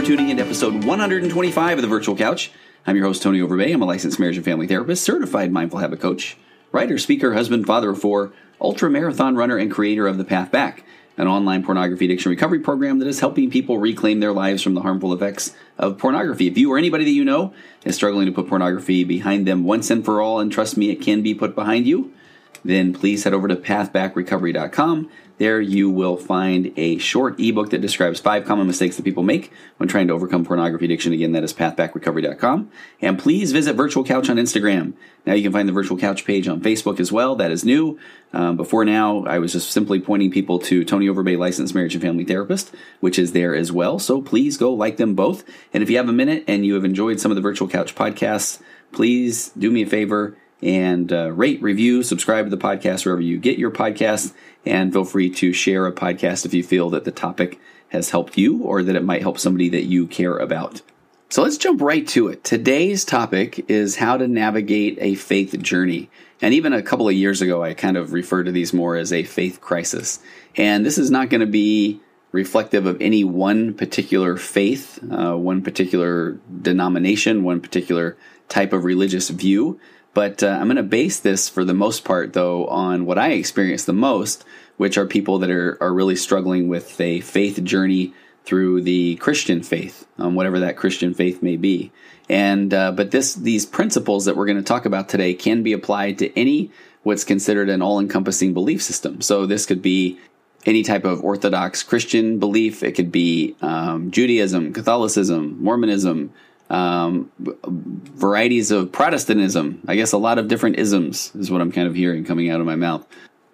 for tuning in to episode 125 of the Virtual Couch. I'm your host, Tony Overbay. I'm a licensed marriage and family therapist, certified mindful habit coach, writer, speaker, husband, father of four, ultra marathon runner, and creator of The Path Back, an online pornography addiction recovery program that is helping people reclaim their lives from the harmful effects of pornography. If you or anybody that you know is struggling to put pornography behind them once and for all, and trust me, it can be put behind you, then please head over to pathbackrecovery.com. There you will find a short ebook that describes five common mistakes that people make when trying to overcome pornography addiction. Again, that is pathbackrecovery.com. And please visit Virtual Couch on Instagram. Now you can find the Virtual Couch page on Facebook as well. That is new. Um, before now, I was just simply pointing people to Tony Overbay, licensed marriage and family therapist, which is there as well. So please go like them both. And if you have a minute and you have enjoyed some of the Virtual Couch podcasts, please do me a favor and uh, rate, review, subscribe to the podcast wherever you get your podcasts, and feel free to share a podcast if you feel that the topic has helped you or that it might help somebody that you care about. So let's jump right to it. Today's topic is how to navigate a faith journey. And even a couple of years ago, I kind of referred to these more as a faith crisis. And this is not going to be reflective of any one particular faith, uh, one particular denomination, one particular type of religious view. But uh, I'm going to base this for the most part, though, on what I experience the most, which are people that are, are really struggling with a faith journey through the Christian faith, um, whatever that Christian faith may be. And uh, but this these principles that we're going to talk about today can be applied to any what's considered an all-encompassing belief system. So this could be any type of Orthodox Christian belief. It could be um, Judaism, Catholicism, Mormonism, um, varieties of Protestantism. I guess a lot of different isms is what I'm kind of hearing coming out of my mouth.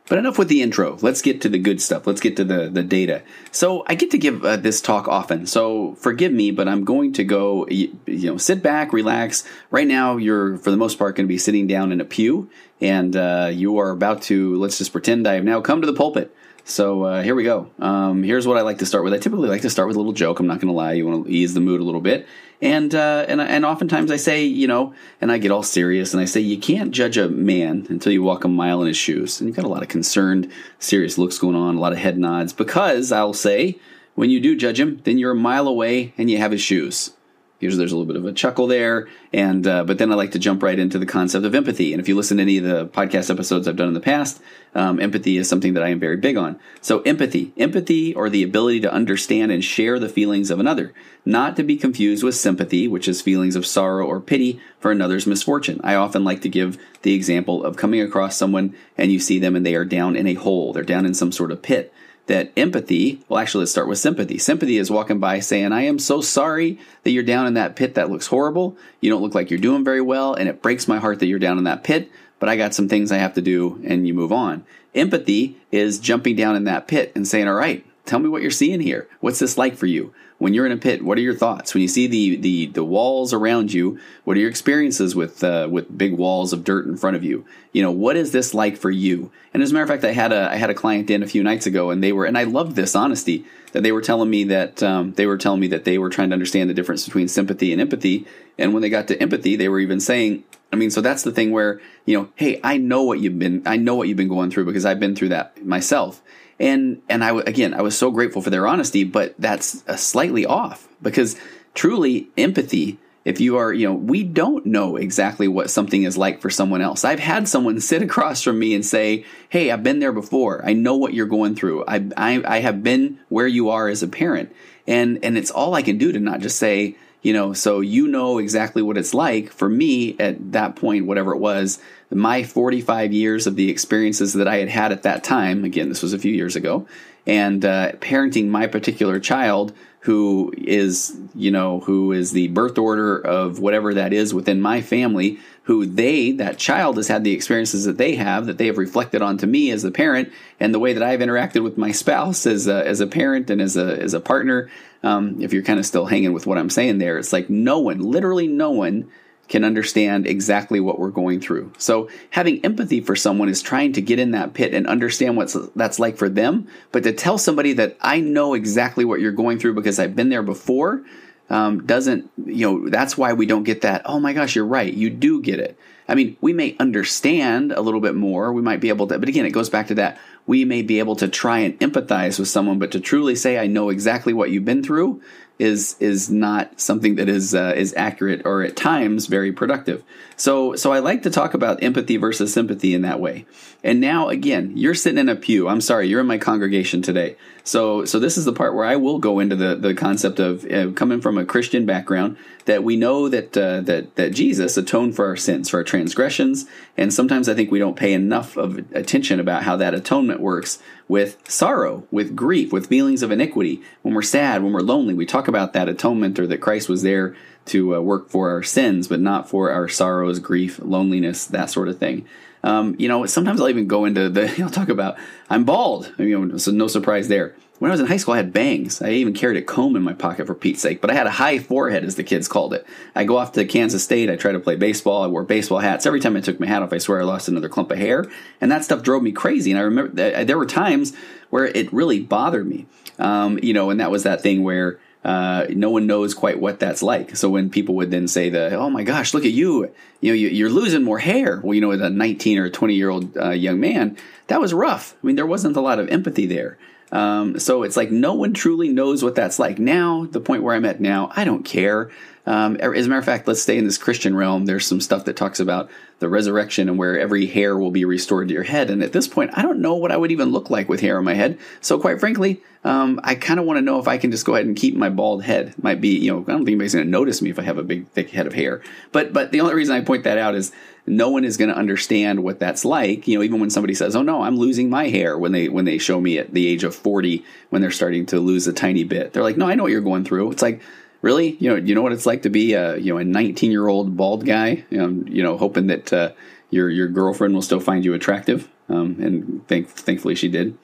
But enough with the intro. Let's get to the good stuff. Let's get to the, the data. So I get to give uh, this talk often. So forgive me, but I'm going to go, you, know, sit back, relax. Right now, you're for the most part going to be sitting down in a pew, and uh, you are about to. Let's just pretend I have now come to the pulpit. So uh, here we go. Um, here's what I like to start with. I typically like to start with a little joke. I'm not going to lie. You want to ease the mood a little bit. And, uh, and and oftentimes I say, you know, and I get all serious and I say, you can't judge a man until you walk a mile in his shoes. And you've got a lot of concerned, serious looks going on, a lot of head nods, because I'll say, when you do judge him, then you're a mile away and you have his shoes. Usually there's a little bit of a chuckle there, and uh, but then I like to jump right into the concept of empathy. And if you listen to any of the podcast episodes I've done in the past, um, empathy is something that I am very big on. So empathy, empathy, or the ability to understand and share the feelings of another, not to be confused with sympathy, which is feelings of sorrow or pity for another's misfortune. I often like to give the example of coming across someone and you see them and they are down in a hole, they're down in some sort of pit that empathy, well, actually, let's start with sympathy. Sympathy is walking by saying, I am so sorry that you're down in that pit that looks horrible. You don't look like you're doing very well, and it breaks my heart that you're down in that pit, but I got some things I have to do, and you move on. Empathy is jumping down in that pit and saying, All right, tell me what you're seeing here. What's this like for you? when you're in a pit, what are your thoughts? When you see the the, the walls around you, what are your experiences with uh, with big walls of dirt in front of you? You know, what is this like for you? And as a matter of fact, I had a I had a client in a few nights ago, and they were and I loved this honesty that they were telling me that um, they were telling me that they were trying to understand the difference between sympathy and empathy. And when they got to empathy, they were even saying, I mean, so that's the thing where you know, hey, I know what you've been I know what you've been going through because I've been through that myself and and I again I was so grateful for their honesty, but that's slightly off because truly empathy. If you are, you know, we don't know exactly what something is like for someone else. I've had someone sit across from me and say, "Hey, I've been there before. I know what you're going through. I I, I have been where you are as a parent." And and it's all I can do to not just say, you know, so you know exactly what it's like. For me, at that point, whatever it was, my 45 years of the experiences that I had had at that time, again, this was a few years ago, and uh, parenting my particular child who is, you know, who is the birth order of whatever that is within my family, who they, that child has had the experiences that they have, that they have reflected onto me as the parent, and the way that I've interacted with my spouse as a, as a parent and as a, as a partner. Um, if you're kind of still hanging with what I'm saying there, it's like no one, literally no one, can understand exactly what we're going through. So having empathy for someone is trying to get in that pit and understand what that's like for them. But to tell somebody that I know exactly what you're going through because I've been there before um, doesn't, you know, that's why we don't get that. Oh my gosh, you're right. You do get it. I mean, we may understand a little bit more. We might be able to, but again, it goes back to that. We may be able to try and empathize with someone, but to truly say, I know exactly what you've been through, is is not something that is uh, is accurate or at times very productive. So so I like to talk about empathy versus sympathy in that way. And now again, you're sitting in a pew. I'm sorry, you're in my congregation today. So so this is the part where I will go into the the concept of uh, coming from a Christian background that we know that uh, that that Jesus atoned for our sins, for our transgressions, and sometimes I think we don't pay enough of attention about how that atonement works with sorrow, with grief, with feelings of iniquity. When we're sad, when we're lonely, we talk about that atonement or that Christ was there to uh, work for our sins, but not for our sorrows, grief, loneliness, that sort of thing. Um, you know, sometimes I'll even go into the, I'll talk about, I'm bald. You know, so no surprise there. When I was in high school, I had bangs. I even carried a comb in my pocket for Pete's sake, but I had a high forehead, as the kids called it. I go off to Kansas State. I try to play baseball. I wore baseball hats. Every time I took my hat off, I swear I lost another clump of hair. And that stuff drove me crazy. And I remember there were times where it really bothered me. Um, you know, and that was that thing where, uh, no one knows quite what that's like. So when people would then say the, oh my gosh, look at you, you know, you, are losing more hair. Well, you know, with a 19 or 20 year old uh, young man, that was rough. I mean, there wasn't a lot of empathy there. Um, so it's like no one truly knows what that's like. Now, the point where I'm at now, I don't care. Um, as a matter of fact, let's stay in this Christian realm. There's some stuff that talks about the resurrection and where every hair will be restored to your head. And at this point, I don't know what I would even look like with hair on my head. So quite frankly, um, I kind of want to know if I can just go ahead and keep my bald head. Might be, you know, I don't think anybody's going to notice me if I have a big, thick head of hair. But, but the only reason I point that out is no one is going to understand what that's like. You know, even when somebody says, "Oh no, I'm losing my hair," when they when they show me at the age of 40 when they're starting to lose a tiny bit, they're like, "No, I know what you're going through." It's like really, you know, you know what it's like to be a you know a 19 year old bald guy, you know, you know hoping that uh, your your girlfriend will still find you attractive, um, and thank, thankfully she did.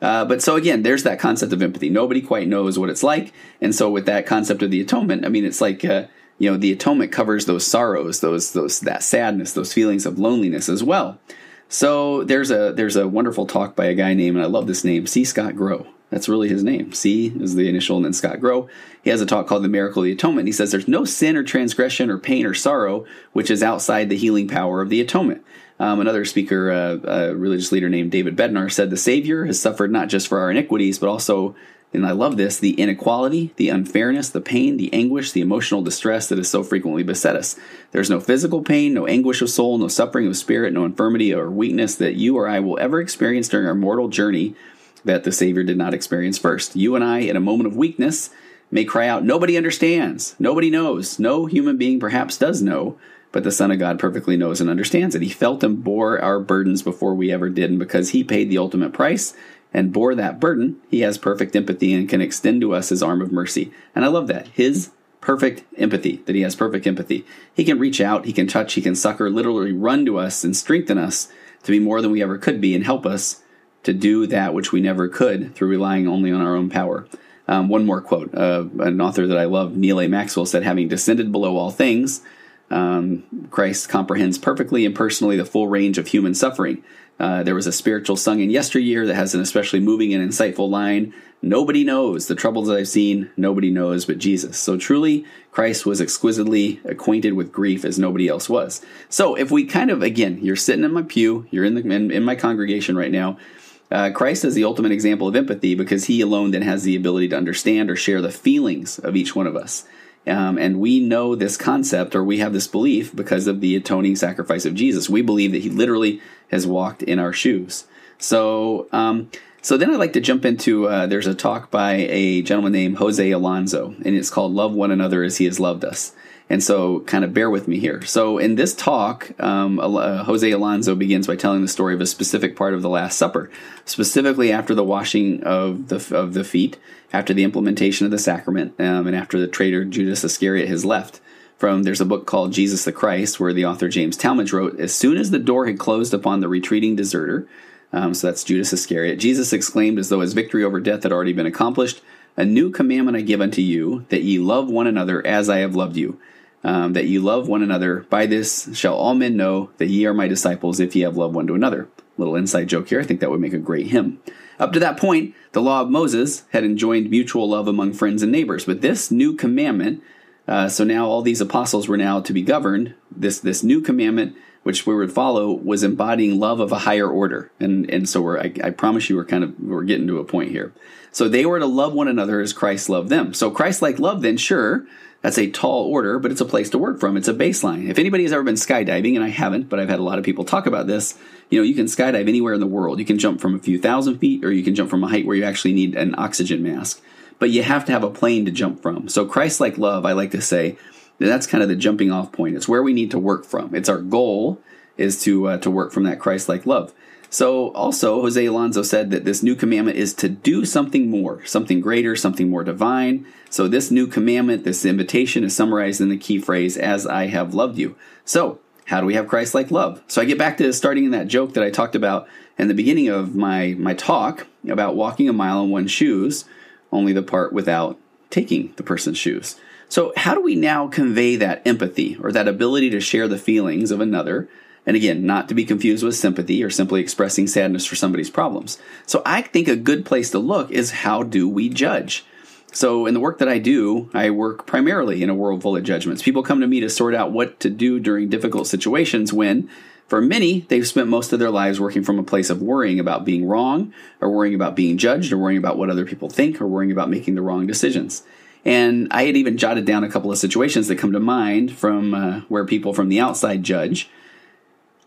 Uh, but so again, there's that concept of empathy. Nobody quite knows what it's like, and so with that concept of the atonement, I mean, it's like uh, you know the atonement covers those sorrows, those those that sadness, those feelings of loneliness as well. So there's a there's a wonderful talk by a guy named, and I love this name, C. Scott Grow. That's really his name. C is the initial, and then Scott Grow. He has a talk called The Miracle of the Atonement. He says there's no sin or transgression or pain or sorrow which is outside the healing power of the atonement. Um, another speaker, uh, a religious leader named David Bednar, said the Savior has suffered not just for our iniquities, but also, and I love this, the inequality, the unfairness, the pain, the anguish, the emotional distress that has so frequently beset us. There's no physical pain, no anguish of soul, no suffering of spirit, no infirmity or weakness that you or I will ever experience during our mortal journey that the Savior did not experience first. You and I, in a moment of weakness, may cry out, Nobody understands. Nobody knows. No human being perhaps does know, but the Son of God perfectly knows and understands it. He felt and bore our burdens before we ever did, and because He paid the ultimate price and bore that burden, He has perfect empathy and can extend to us His arm of mercy. And I love that. His perfect empathy, that He has perfect empathy. He can reach out, He can touch, He can succor, literally run to us and strengthen us to be more than we ever could be and help us to do that which we never could through relying only on our own power. Um, one more quote. Uh, an author that I love, Neal A. Maxwell, said, Having descended below all things, um, Christ comprehends perfectly and personally the full range of human suffering. Uh, there was a spiritual sung in yesteryear that has an especially moving and insightful line Nobody knows the troubles that I've seen, nobody knows but Jesus. So truly, Christ was exquisitely acquainted with grief as nobody else was. So if we kind of, again, you're sitting in my pew, you're in, the, in, in my congregation right now, uh, Christ is the ultimate example of empathy because he alone then has the ability to understand or share the feelings of each one of us. Um, and we know this concept or we have this belief because of the atoning sacrifice of Jesus. We believe that he literally has walked in our shoes. So, um, so then I'd like to jump into uh, there's a talk by a gentleman named Jose Alonso, and it's called Love One Another as He Has Loved Us. And so, kind of bear with me here. So, in this talk, um, uh, Jose Alonso begins by telling the story of a specific part of the Last Supper, specifically after the washing of the of the feet, after the implementation of the sacrament, um, and after the traitor Judas Iscariot has left. From there's a book called Jesus the Christ, where the author James Talmage wrote, as soon as the door had closed upon the retreating deserter, um, so that's Judas Iscariot. Jesus exclaimed as though his victory over death had already been accomplished, "A new commandment I give unto you, that ye love one another as I have loved you." Um, that ye love one another. By this shall all men know that ye are my disciples if ye have love one to another. Little inside joke here. I think that would make a great hymn. Up to that point, the law of Moses had enjoined mutual love among friends and neighbors, but this new commandment, uh, so now all these apostles were now to be governed. This this new commandment which we would follow, was embodying love of a higher order. And and so we're I, I promise you we're kind of we're getting to a point here. So they were to love one another as Christ loved them. So Christ like love, then sure, that's a tall order, but it's a place to work from. It's a baseline. If anybody has ever been skydiving, and I haven't, but I've had a lot of people talk about this, you know, you can skydive anywhere in the world. You can jump from a few thousand feet, or you can jump from a height where you actually need an oxygen mask. But you have to have a plane to jump from. So Christ like love, I like to say, that's kind of the jumping off point. It's where we need to work from. It's our goal is to uh, to work from that Christ like love. So also Jose Alonso said that this new commandment is to do something more, something greater, something more divine. So this new commandment, this invitation is summarized in the key phrase as I have loved you. So, how do we have Christ like love? So I get back to starting in that joke that I talked about in the beginning of my my talk about walking a mile in one's shoes, only the part without taking the person's shoes. So, how do we now convey that empathy or that ability to share the feelings of another and again, not to be confused with sympathy or simply expressing sadness for somebody's problems. So I think a good place to look is how do we judge? So, in the work that I do, I work primarily in a world full of judgments. People come to me to sort out what to do during difficult situations when, for many, they've spent most of their lives working from a place of worrying about being wrong, or worrying about being judged, or worrying about what other people think, or worrying about making the wrong decisions. And I had even jotted down a couple of situations that come to mind from uh, where people from the outside judge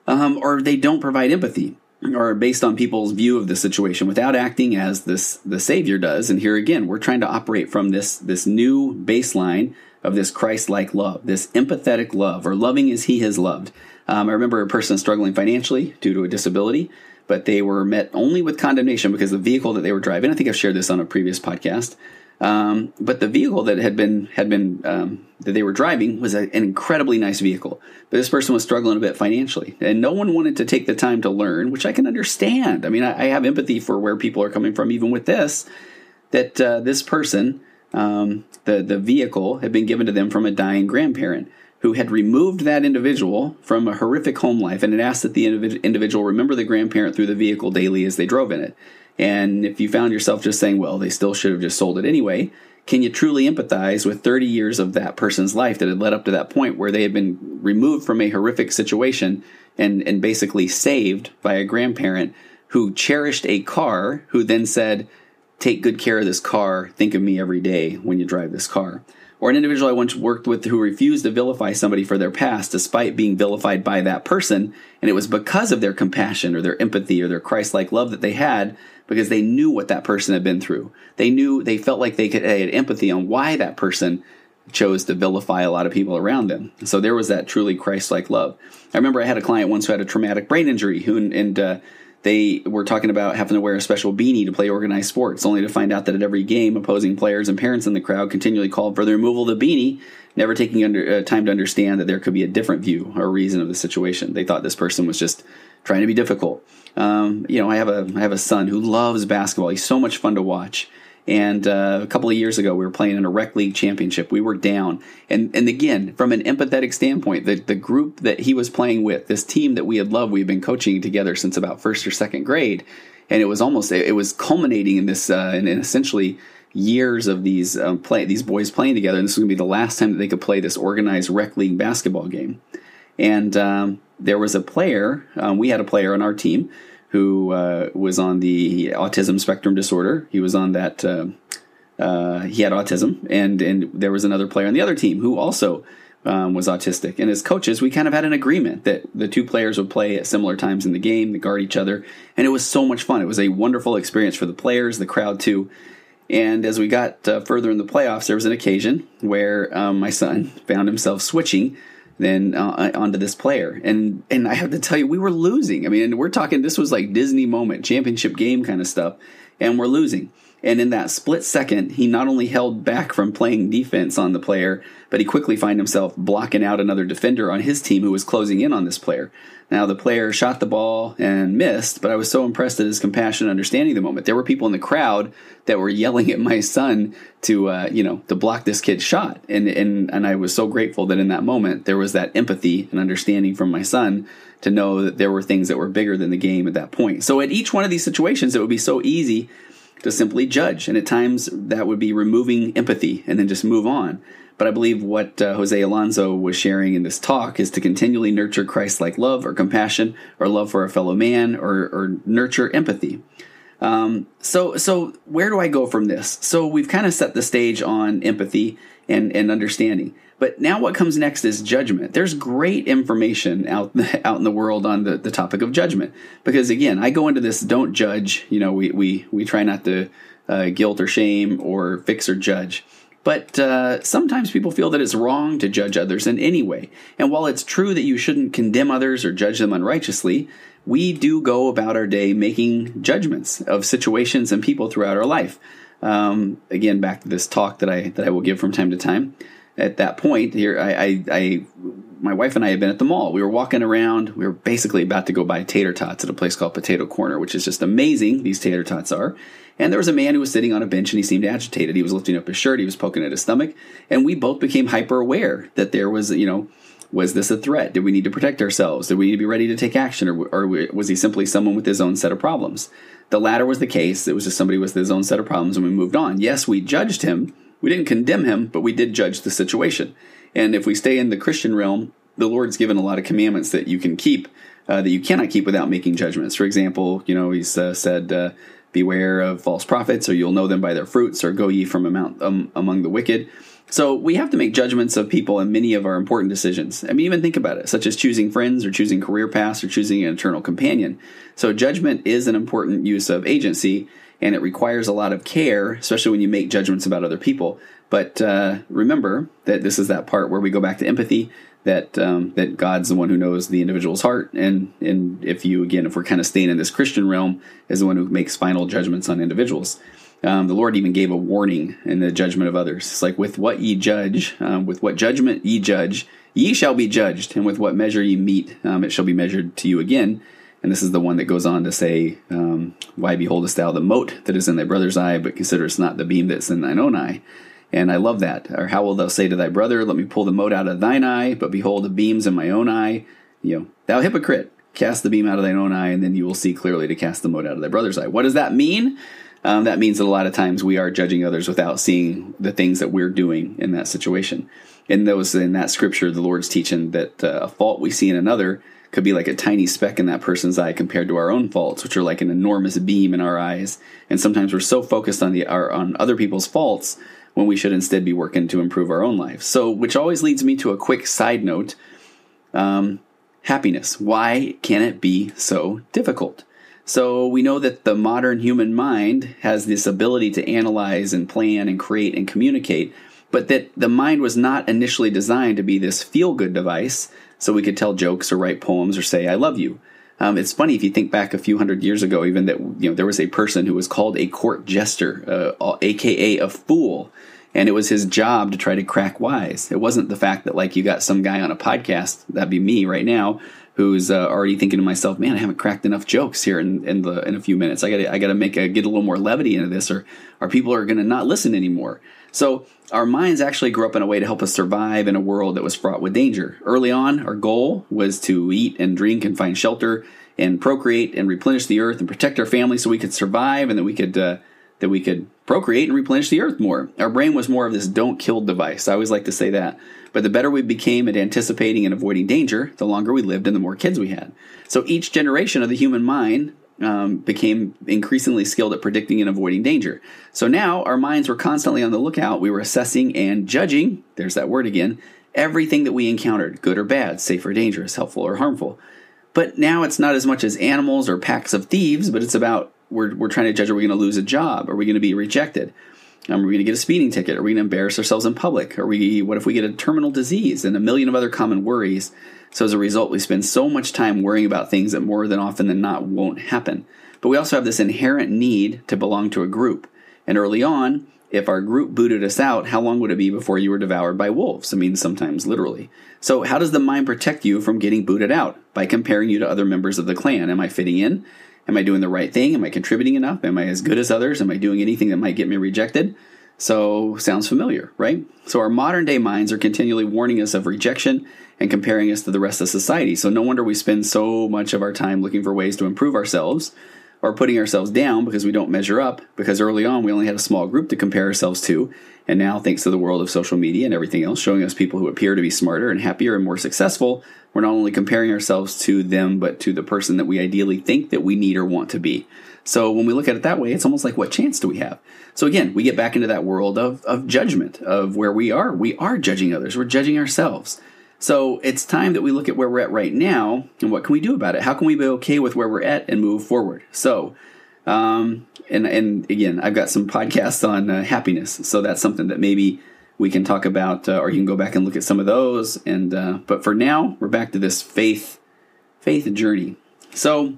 um, or they don't provide empathy or based on people's view of the situation without acting as this the savior does. And here again we're trying to operate from this this new baseline of this christ-like love this empathetic love or loving as he has loved. Um, i remember a person struggling financially due to a disability but they were met only with condemnation because the vehicle that they were driving i think i've shared this on a previous podcast um, but the vehicle that had been had been um, that they were driving was a, an incredibly nice vehicle. But this person was struggling a bit financially, and no one wanted to take the time to learn, which I can understand. I mean, I, I have empathy for where people are coming from, even with this. That uh, this person, um, the the vehicle, had been given to them from a dying grandparent who had removed that individual from a horrific home life and had asked that the individual remember the grandparent through the vehicle daily as they drove in it. And if you found yourself just saying, well, they still should have just sold it anyway, can you truly empathize with 30 years of that person's life that had led up to that point where they had been removed from a horrific situation and, and basically saved by a grandparent who cherished a car, who then said, Take good care of this car. Think of me every day when you drive this car or an individual I once worked with who refused to vilify somebody for their past despite being vilified by that person. And it was because of their compassion or their empathy or their Christ like love that they had because they knew what that person had been through. They knew, they felt like they, could, they had empathy on why that person chose to vilify a lot of people around them. So there was that truly Christ like love. I remember I had a client once who had a traumatic brain injury who, and, uh, they were talking about having to wear a special beanie to play organized sports, only to find out that at every game, opposing players and parents in the crowd continually called for the removal of the beanie, never taking under, uh, time to understand that there could be a different view or reason of the situation. They thought this person was just trying to be difficult. Um, you know, I have a I have a son who loves basketball. He's so much fun to watch. And uh, a couple of years ago, we were playing in a rec league championship. We were down, and and again, from an empathetic standpoint, the the group that he was playing with, this team that we had loved, we had been coaching together since about first or second grade, and it was almost it was culminating in this uh, in, in essentially years of these um, play these boys playing together, and this was going to be the last time that they could play this organized rec league basketball game. And um, there was a player. Um, we had a player on our team who uh, was on the autism spectrum disorder. He was on that. Uh, uh, he had autism, and and there was another player on the other team who also um, was autistic. And as coaches, we kind of had an agreement that the two players would play at similar times in the game, to guard each other, and it was so much fun. It was a wonderful experience for the players, the crowd too. And as we got uh, further in the playoffs, there was an occasion where um, my son found himself switching then uh, onto this player. And and I have to tell you, we were losing. I mean, we're talking this was like Disney moment, championship game kind of stuff, and we're losing. And in that split second, he not only held back from playing defense on the player, but he quickly found himself blocking out another defender on his team who was closing in on this player. Now, the player shot the ball and missed, but I was so impressed at his compassion and understanding the moment. There were people in the crowd that were yelling at my son to, uh, you know, to block this kid's shot. And, and, and I was so grateful that in that moment there was that empathy and understanding from my son to know that there were things that were bigger than the game at that point. So at each one of these situations, it would be so easy to simply judge. And at times that would be removing empathy and then just move on. But I believe what uh, Jose Alonso was sharing in this talk is to continually nurture Christ like love or compassion or love for a fellow man or, or nurture empathy. Um, so, so where do I go from this? So we've kind of set the stage on empathy and, and understanding. But now what comes next is judgment. There's great information out out in the world on the, the topic of judgment. Because again, I go into this don't judge. You know, we we we try not to uh, guilt or shame or fix or judge. But uh, sometimes people feel that it's wrong to judge others in any way. And while it's true that you shouldn't condemn others or judge them unrighteously, we do go about our day making judgments of situations and people throughout our life. Um, again, back to this talk that I that I will give from time to time. At that point here I, I, I, my wife and i had been at the mall. We were walking around. We were basically about to go buy tater tots at a place called potato corner which is just amazing these tater tots are. And there was a man who was sitting on a bench and he seemed agitated. He was lifting up his shirt. He was poking at his stomach. And we both became hyper aware that there was you know was this a threat? Did we need to protect ourselves? Did we need to be ready to take action? Or, or was he simply someone with his own set of problems? The latter was the case. It was just somebody with his own set of problems and we moved on. Yes we judged him. We didn't condemn him, but we did judge the situation. And if we stay in the Christian realm, the Lord's given a lot of commandments that you can keep, uh, that you cannot keep without making judgments. For example, you know, He's uh, said, uh, "Beware of false prophets, or you'll know them by their fruits, or go ye from um, among the wicked." So we have to make judgments of people in many of our important decisions. I mean, even think about it, such as choosing friends, or choosing career paths, or choosing an eternal companion. So judgment is an important use of agency, and it requires a lot of care, especially when you make judgments about other people. But uh, remember that this is that part where we go back to empathy. That um, that God's the one who knows the individual's heart, and and if you again, if we're kind of staying in this Christian realm, is the one who makes final judgments on individuals. Um, the Lord even gave a warning in the judgment of others. It's like, with what ye judge, um, with what judgment ye judge, ye shall be judged, and with what measure ye meet, um, it shall be measured to you again. And this is the one that goes on to say, um, Why beholdest thou the mote that is in thy brother's eye, but considerest not the beam that's in thine own eye? And I love that. Or how wilt thou say to thy brother, Let me pull the mote out of thine eye, but behold, the beams in my own eye? You know, thou hypocrite, cast the beam out of thine own eye, and then you will see clearly to cast the mote out of thy brother's eye. What does that mean? Um, that means that a lot of times we are judging others without seeing the things that we're doing in that situation. In those in that scripture, the Lord's teaching that uh, a fault we see in another could be like a tiny speck in that person's eye compared to our own faults, which are like an enormous beam in our eyes. And sometimes we're so focused on the our, on other people's faults when we should instead be working to improve our own life. So, which always leads me to a quick side note: um, happiness. Why can it be so difficult? So we know that the modern human mind has this ability to analyze and plan and create and communicate, but that the mind was not initially designed to be this feel good device so we could tell jokes or write poems or say, I love you. Um, it's funny if you think back a few hundred years ago, even that you know there was a person who was called a court jester, uh, aka a fool, and it was his job to try to crack wise. It wasn't the fact that like you got some guy on a podcast, that'd be me right now, who's uh, already thinking to myself, man, I haven't cracked enough jokes here in, in the in a few minutes. I got I got to make a, get a little more levity into this, or or people are going to not listen anymore. So our minds actually grew up in a way to help us survive in a world that was fraught with danger. Early on, our goal was to eat and drink and find shelter and procreate and replenish the earth and protect our family so we could survive and that we could uh, that we could procreate and replenish the earth more. Our brain was more of this don't kill device. I always like to say that. But the better we became at anticipating and avoiding danger, the longer we lived and the more kids we had. So each generation of the human mind um, became increasingly skilled at predicting and avoiding danger. So now our minds were constantly on the lookout. We were assessing and judging, there's that word again, everything that we encountered, good or bad, safe or dangerous, helpful or harmful. But now it's not as much as animals or packs of thieves, but it's about we're, we're trying to judge are we going to lose a job? Are we going to be rejected? Um, are we going to get a speeding ticket? Are we going to embarrass ourselves in public? Are we? What if we get a terminal disease and a million of other common worries? So as a result, we spend so much time worrying about things that more than often than not won't happen. But we also have this inherent need to belong to a group. And early on, if our group booted us out, how long would it be before you were devoured by wolves? I mean, sometimes literally. So, how does the mind protect you from getting booted out? By comparing you to other members of the clan. Am I fitting in? Am I doing the right thing? Am I contributing enough? Am I as good as others? Am I doing anything that might get me rejected? So, sounds familiar, right? So, our modern day minds are continually warning us of rejection and comparing us to the rest of society. So, no wonder we spend so much of our time looking for ways to improve ourselves or putting ourselves down because we don't measure up. Because early on, we only had a small group to compare ourselves to. And now, thanks to the world of social media and everything else, showing us people who appear to be smarter and happier and more successful, we're not only comparing ourselves to them, but to the person that we ideally think that we need or want to be. So when we look at it that way, it's almost like what chance do we have? So again, we get back into that world of, of judgment, of where we are. We are judging others, we're judging ourselves. So it's time that we look at where we're at right now and what can we do about it? How can we be okay with where we're at and move forward? So, um, and and again, I've got some podcasts on uh, happiness, so that's something that maybe we can talk about, uh, or you can go back and look at some of those. And uh, but for now, we're back to this faith faith journey. So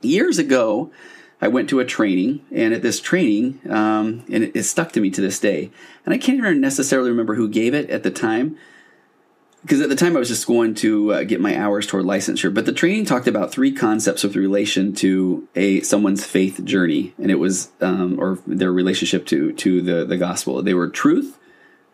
years ago, I went to a training, and at this training, um, and it, it, stuck to me to this day. And I can't even necessarily remember who gave it at the time, because at the time I was just going to uh, get my hours toward licensure. But the training talked about three concepts with relation to a someone's faith journey, and it was um, or their relationship to to the the gospel. They were truth,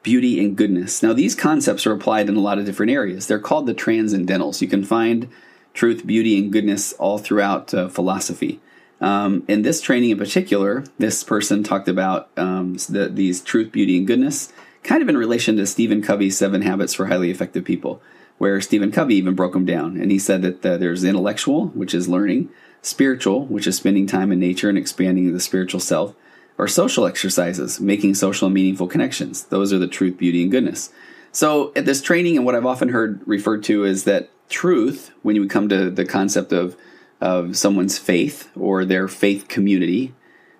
beauty, and goodness. Now these concepts are applied in a lot of different areas. They're called the transcendentals. You can find truth, beauty, and goodness all throughout uh, philosophy. Um, in this training in particular, this person talked about um, the, these truth, beauty, and goodness, kind of in relation to Stephen Covey's Seven Habits for Highly Effective People, where Stephen Covey even broke them down. And he said that uh, there's intellectual, which is learning, spiritual, which is spending time in nature and expanding the spiritual self, or social exercises, making social and meaningful connections. Those are the truth, beauty, and goodness. So at this training, and what I've often heard referred to is that truth, when you come to the concept of of someone's faith or their faith community,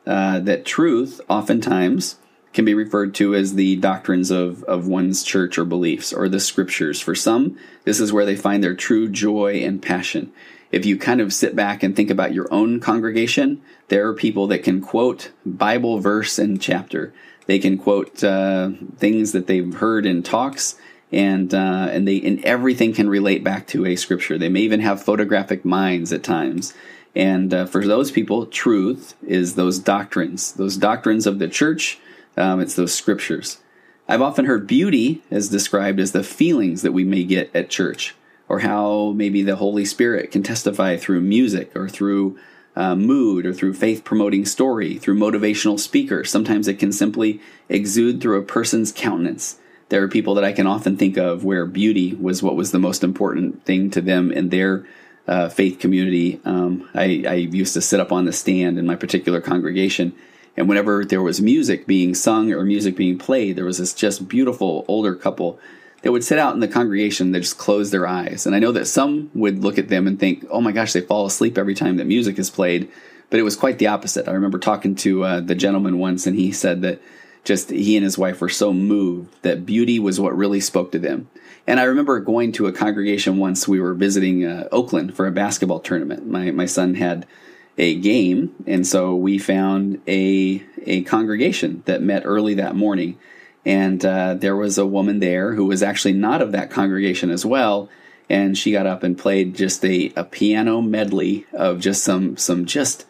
uh, that truth oftentimes can be referred to as the doctrines of, of one's church or beliefs or the scriptures. For some, this is where they find their true joy and passion. If you kind of sit back and think about your own congregation, there are people that can quote Bible verse and chapter. They can quote uh, things that they've heard in talks and uh, and they and everything can relate back to a scripture. They may even have photographic minds at times. And uh, for those people, truth is those doctrines, those doctrines of the church. Um, it's those scriptures. I've often heard beauty as described as the feelings that we may get at church, or how maybe the Holy Spirit can testify through music or through uh, mood or through faith promoting story, through motivational speaker. Sometimes it can simply exude through a person's countenance there are people that I can often think of where beauty was what was the most important thing to them in their uh, faith community. Um, I, I, used to sit up on the stand in my particular congregation, and whenever there was music being sung or music being played, there was this just beautiful older couple that would sit out in the congregation that just closed their eyes. And I know that some would look at them and think, "Oh my gosh, they fall asleep every time that music is played." But it was quite the opposite. I remember talking to uh, the gentleman once, and he said that just he and his wife were so moved that beauty was what really spoke to them. And I remember going to a congregation once. We were visiting uh, Oakland for a basketball tournament. My my son had a game, and so we found a a congregation that met early that morning. And uh, there was a woman there who was actually not of that congregation as well. And she got up and played just a, a piano medley of just some some just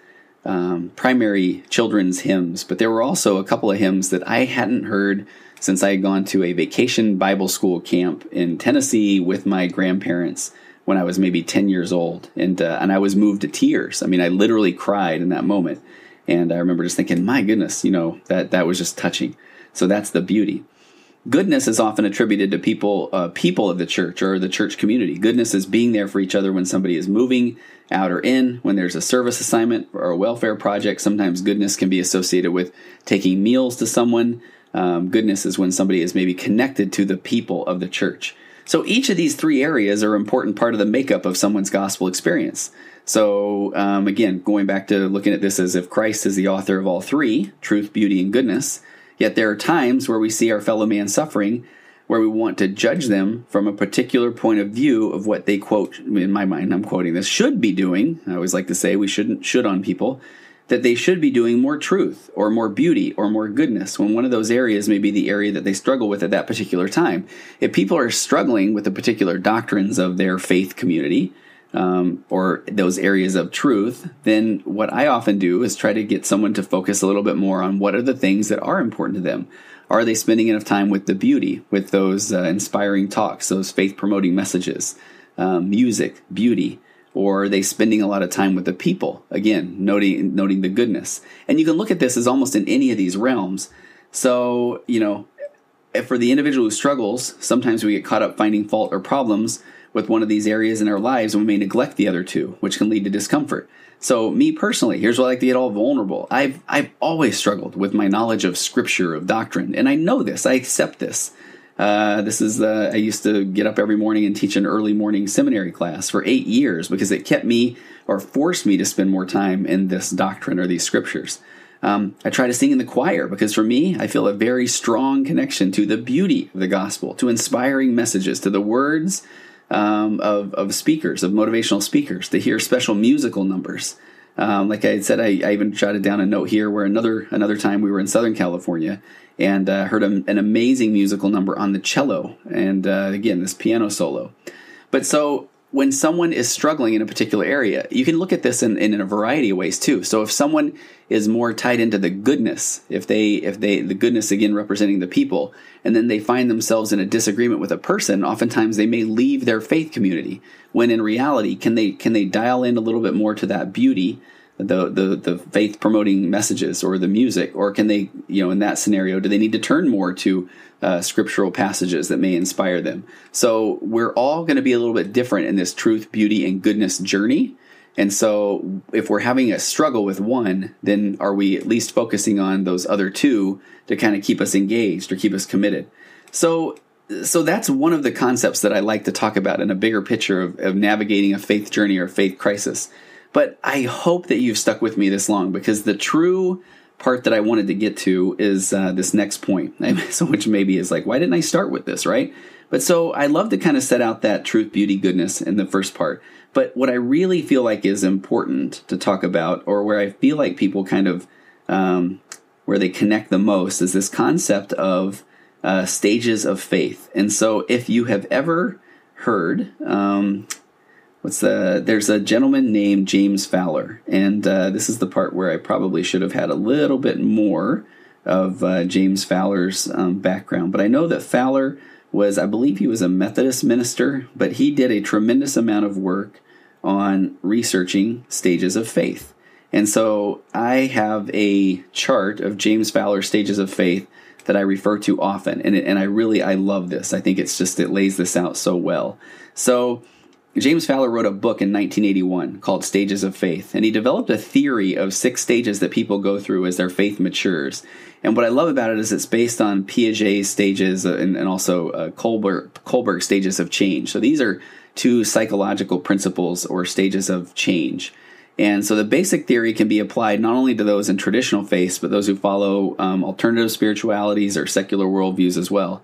um, primary children's hymns, but there were also a couple of hymns that I hadn't heard since I had gone to a vacation Bible school camp in Tennessee with my grandparents when I was maybe 10 years old. And, uh, and I was moved to tears. I mean, I literally cried in that moment. And I remember just thinking, my goodness, you know, that, that was just touching. So that's the beauty. Goodness is often attributed to people, uh, people of the church or the church community. Goodness is being there for each other when somebody is moving out or in. When there's a service assignment or a welfare project, sometimes goodness can be associated with taking meals to someone. Um, goodness is when somebody is maybe connected to the people of the church. So each of these three areas are an important part of the makeup of someone's gospel experience. So um, again, going back to looking at this as if Christ is the author of all three truth, beauty, and goodness Yet there are times where we see our fellow man suffering where we want to judge them from a particular point of view of what they quote in my mind I'm quoting this should be doing I always like to say we shouldn't should on people that they should be doing more truth or more beauty or more goodness when one of those areas may be the area that they struggle with at that particular time if people are struggling with the particular doctrines of their faith community um, or those areas of truth, then what I often do is try to get someone to focus a little bit more on what are the things that are important to them. Are they spending enough time with the beauty, with those uh, inspiring talks, those faith promoting messages, um, music, beauty? Or are they spending a lot of time with the people? Again, noting noting the goodness. And you can look at this as almost in any of these realms. So, you know, for the individual who struggles, sometimes we get caught up finding fault or problems with one of these areas in our lives and we may neglect the other two, which can lead to discomfort. So, me personally, here's what I like to get all vulnerable. I've I've always struggled with my knowledge of scripture, of doctrine, and I know this. I accept this. Uh, this is uh, I used to get up every morning and teach an early morning seminary class for eight years because it kept me or forced me to spend more time in this doctrine or these scriptures. Um, I try to sing in the choir because for me, I feel a very strong connection to the beauty of the gospel, to inspiring messages, to the words um, of, of speakers, of motivational speakers, to hear special musical numbers. Um, like I said, I, I, even jotted down a note here where another another time we were in Southern California and uh, heard a, an amazing musical number on the cello, and uh, again this piano solo. But so when someone is struggling in a particular area, you can look at this in, in a variety of ways too. So if someone is more tied into the goodness, if they if they the goodness again representing the people, and then they find themselves in a disagreement with a person, oftentimes they may leave their faith community. When in reality, can they can they dial in a little bit more to that beauty the the the faith promoting messages or the music, or can they, you know, in that scenario, do they need to turn more to uh, scriptural passages that may inspire them? So we're all going to be a little bit different in this truth, beauty, and goodness journey. And so, if we're having a struggle with one, then are we at least focusing on those other two to kind of keep us engaged or keep us committed? So, so that's one of the concepts that I like to talk about in a bigger picture of, of navigating a faith journey or faith crisis. But I hope that you've stuck with me this long because the true part that I wanted to get to is uh, this next point. so, which maybe is like, why didn't I start with this, right? But so I love to kind of set out that truth, beauty, goodness in the first part. But what I really feel like is important to talk about, or where I feel like people kind of um, where they connect the most, is this concept of uh, stages of faith. And so, if you have ever heard, um, what's the there's a gentleman named James Fowler, and uh, this is the part where I probably should have had a little bit more of uh, James Fowler's um, background, but I know that Fowler was, I believe, he was a Methodist minister, but he did a tremendous amount of work on researching stages of faith. And so I have a chart of James Fowler's stages of faith that I refer to often, and it, and I really I love this. I think it's just it lays this out so well. So James Fowler wrote a book in 1981 called Stages of Faith, and he developed a theory of six stages that people go through as their faith matures. And what I love about it is it's based on Piaget's stages uh, and, and also uh, Kohlberg, stages of change. So these are two psychological principles or stages of change. And so the basic theory can be applied not only to those in traditional faiths, but those who follow um, alternative spiritualities or secular worldviews as well.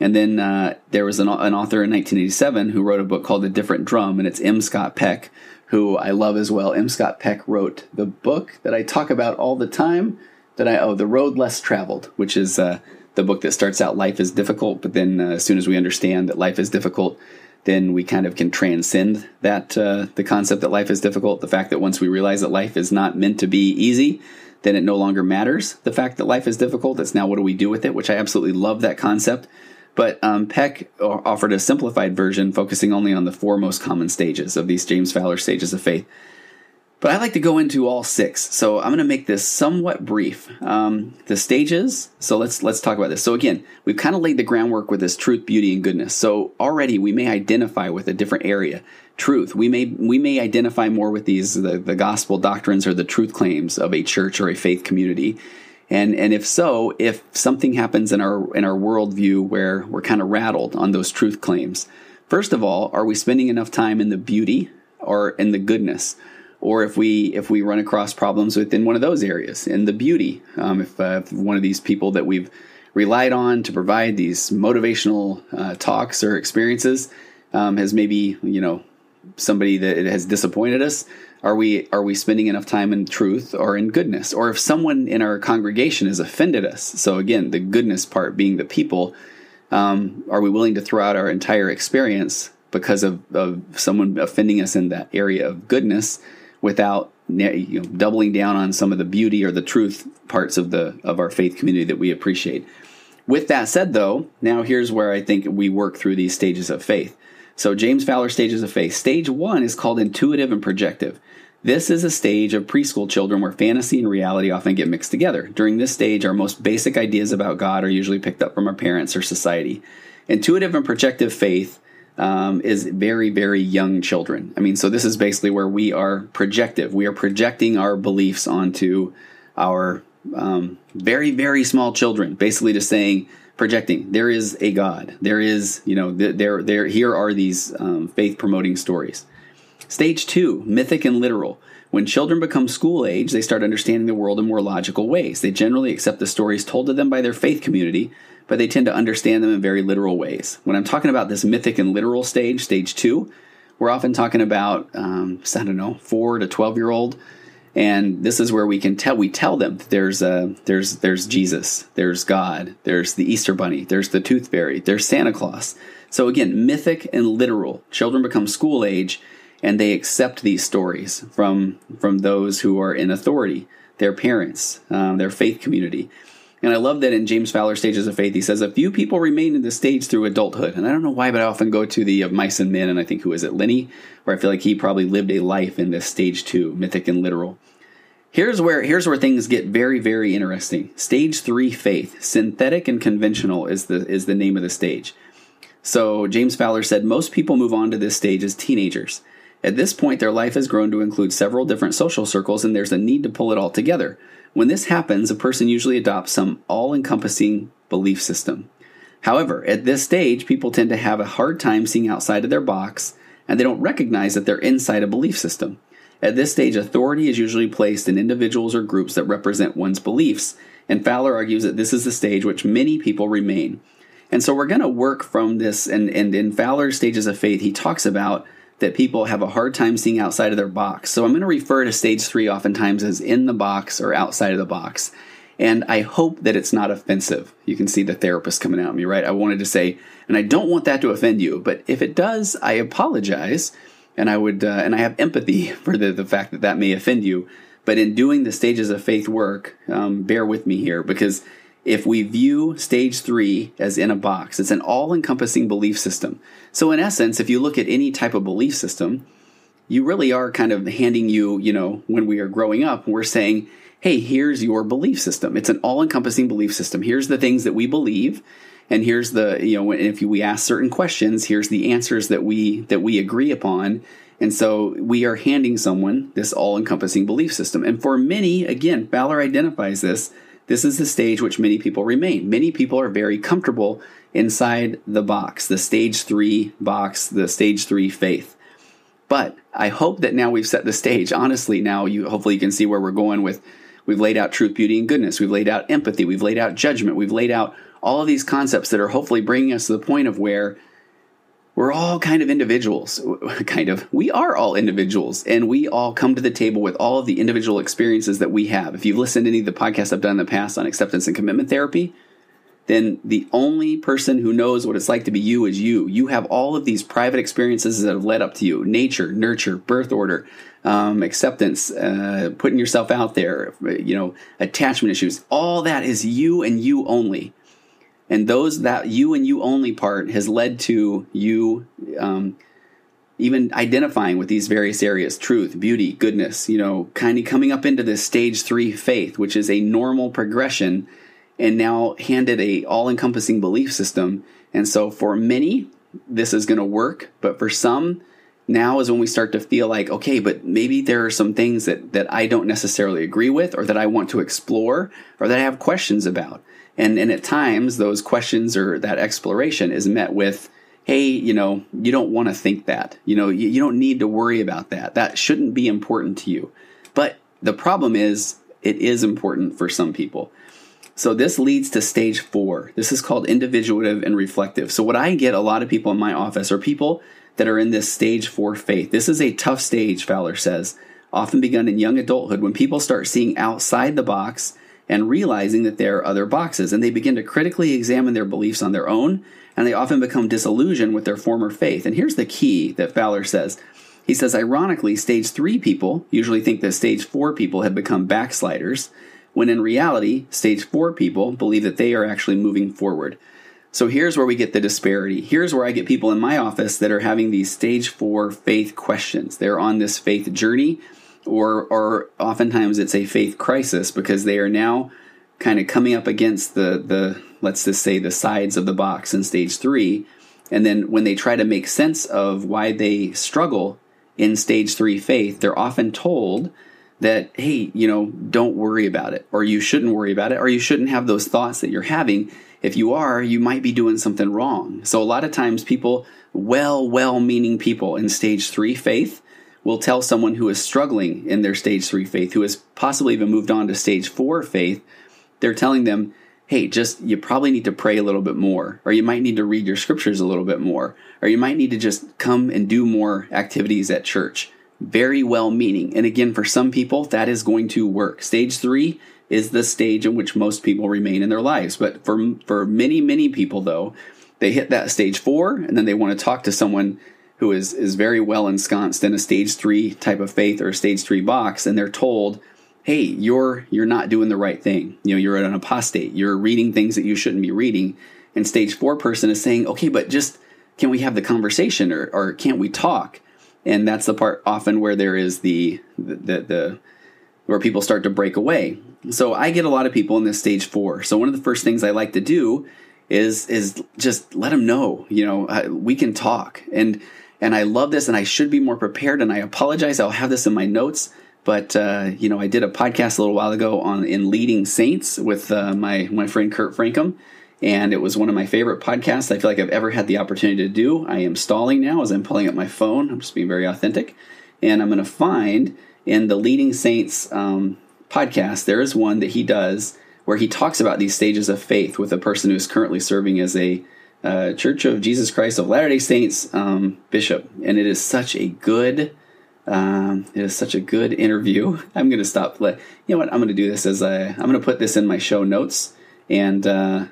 And then uh, there was an, an, author in 1987 who wrote a book called A Different Drum, and it's M. Scott Peck, who I love as well. M. Scott Peck wrote the book that I talk about all the time. That I oh, The Road Less Traveled, which is uh, the book that starts out life is difficult, but then uh, as soon as we understand that life is difficult, then we kind of can transcend that uh, the concept that life is difficult. The fact that once we realize that life is not meant to be easy, then it no longer matters. The fact that life is difficult, it's now what do we do with it, which I absolutely love that concept. But um, Peck offered a simplified version focusing only on the four most common stages of these James Fowler stages of faith. But I like to go into all six, so I'm going to make this somewhat brief. Um, the stages. So let's let's talk about this. So again, we've kind of laid the groundwork with this truth, beauty, and goodness. So already we may identify with a different area. Truth. We may we may identify more with these the, the gospel doctrines or the truth claims of a church or a faith community. And and if so, if something happens in our in our worldview where we're kind of rattled on those truth claims, first of all, are we spending enough time in the beauty or in the goodness? Or if we if we run across problems within one of those areas in the beauty, um, if, uh, if one of these people that we've relied on to provide these motivational uh, talks or experiences um, has maybe you know somebody that has disappointed us are we are we spending enough time in truth or in goodness? Or if someone in our congregation has offended us, so again, the goodness part being the people, um, are we willing to throw out our entire experience because of, of someone offending us in that area of goodness without you know, doubling down on some of the beauty or the truth parts of the of our faith community that we appreciate? With that said, though, now here's where I think we work through these stages of faith. So, James Fowler stages of faith. Stage one is called intuitive and projective. This is a stage of preschool children where fantasy and reality often get mixed together. During this stage, our most basic ideas about God are usually picked up from our parents or society. Intuitive and projective faith um, is very, very young children. I mean, so this is basically where we are projective. We are projecting our beliefs onto our um, very, very small children, basically just saying, projecting, there is a God. There is, you know, there, there, here are these um, faith promoting stories. Stage two, mythic and literal. When children become school age, they start understanding the world in more logical ways. They generally accept the stories told to them by their faith community, but they tend to understand them in very literal ways. When I'm talking about this mythic and literal stage, stage two, we're often talking about, um, I don't know, four to 12 year old. And this is where we can tell, we tell them there's, a, there's, there's Jesus, there's God, there's the Easter Bunny, there's the Tooth Fairy, there's Santa Claus. So again, mythic and literal. Children become school age and they accept these stories from from those who are in authority, their parents, um, their faith community. And I love that in James Fowler Stages of Faith, he says, A few people remain in the stage through adulthood. And I don't know why, but I often go to the of Mice and Men, and I think who is it, Lennie, where I feel like he probably lived a life in this stage two, mythic and literal. Here's where here's where things get very, very interesting. Stage three faith. Synthetic and conventional is the is the name of the stage. So James Fowler said most people move on to this stage as teenagers. At this point, their life has grown to include several different social circles, and there's a need to pull it all together. When this happens, a person usually adopts some all encompassing belief system. However, at this stage, people tend to have a hard time seeing outside of their box, and they don't recognize that they're inside a belief system. At this stage, authority is usually placed in individuals or groups that represent one's beliefs, and Fowler argues that this is the stage which many people remain. And so we're going to work from this, and, and in Fowler's stages of faith, he talks about that people have a hard time seeing outside of their box. So I'm going to refer to stage three oftentimes as in the box or outside of the box. And I hope that it's not offensive. You can see the therapist coming at me, right? I wanted to say, and I don't want that to offend you, but if it does, I apologize. And I would, uh, and I have empathy for the, the fact that that may offend you. But in doing the stages of faith work, um, bear with me here because if we view stage three as in a box, it's an all encompassing belief system. So, in essence, if you look at any type of belief system, you really are kind of handing you, you know, when we are growing up, we're saying, hey, here's your belief system. It's an all encompassing belief system. Here's the things that we believe. And here's the, you know, if we ask certain questions, here's the answers that we, that we agree upon. And so we are handing someone this all encompassing belief system. And for many, again, Fowler identifies this this is the stage which many people remain. Many people are very comfortable inside the box, the stage three box, the stage three faith. But I hope that now we've set the stage. Honestly, now you hopefully you can see where we're going with we've laid out truth, beauty, and goodness. We've laid out empathy. We've laid out judgment. We've laid out all of these concepts that are hopefully bringing us to the point of where we're all kind of individuals. Kind of. We are all individuals, and we all come to the table with all of the individual experiences that we have. If you've listened to any of the podcasts I've done in the past on acceptance and commitment therapy, then the only person who knows what it's like to be you is you. You have all of these private experiences that have led up to you nature, nurture, birth order, um, acceptance, uh, putting yourself out there, you know, attachment issues. All that is you and you only and those that you and you only part has led to you um, even identifying with these various areas truth beauty goodness you know kind of coming up into this stage three faith which is a normal progression and now handed a all-encompassing belief system. And so for many this is going to work but for some now is when we start to feel like okay but maybe there are some things that that i don't necessarily agree with or that i want to explore or that i have questions about and, and at times, those questions or that exploration is met with, hey, you know, you don't want to think that. You know, you, you don't need to worry about that. That shouldn't be important to you. But the problem is, it is important for some people. So this leads to stage four. This is called individuative and reflective. So what I get a lot of people in my office are people that are in this stage four faith. This is a tough stage, Fowler says, often begun in young adulthood when people start seeing outside the box and realizing that there are other boxes, and they begin to critically examine their beliefs on their own, and they often become disillusioned with their former faith. And here's the key that Fowler says. He says, ironically, stage three people usually think that stage four people have become backsliders, when in reality, stage four people believe that they are actually moving forward. So here's where we get the disparity. Here's where I get people in my office that are having these stage four faith questions. They're on this faith journey, or or oftentimes it's a faith crisis because they are now kind of coming up against the the let's just say the sides of the box in stage three. And then when they try to make sense of why they struggle in stage three faith, they're often told that, hey, you know, don't worry about it, or you shouldn't worry about it, or you shouldn't have those thoughts that you're having. If you are, you might be doing something wrong. So a lot of times people, well, well meaning people in stage three faith, will tell someone who is struggling in their stage three faith, who has possibly even moved on to stage four faith, they're telling them, hey, just you probably need to pray a little bit more, or you might need to read your scriptures a little bit more, or you might need to just come and do more activities at church. Very well meaning. And again, for some people, that is going to work. Stage three is the stage in which most people remain in their lives. But for, for many, many people, though, they hit that stage four and then they want to talk to someone who is, is very well ensconced in a stage three type of faith or a stage three box, and they're told, hey, you're you're not doing the right thing. You know, you're an apostate. You're reading things that you shouldn't be reading. And stage four person is saying, okay, but just can we have the conversation or or can't we talk? And that's the part often where there is the the, the, the where people start to break away. So I get a lot of people in this stage four. So one of the first things I like to do is is just let them know, you know, uh, we can talk. And and I love this, and I should be more prepared. And I apologize. I'll have this in my notes but uh, you know, I did a podcast a little while ago on in leading saints with uh, my my friend Kurt Francom, and it was one of my favorite podcasts I feel like I've ever had the opportunity to do. I am stalling now as I'm pulling up my phone. I'm just being very authentic, and I'm going to find in the leading saints um, podcast there is one that he does where he talks about these stages of faith with a person who is currently serving as a uh, Church of Jesus Christ of Latter Day Saints um, bishop, and it is such a good um, it is such a good interview. I'm going to stop. Let, you know what? I'm going to do this as I. I'm going to put this in my show notes. And uh,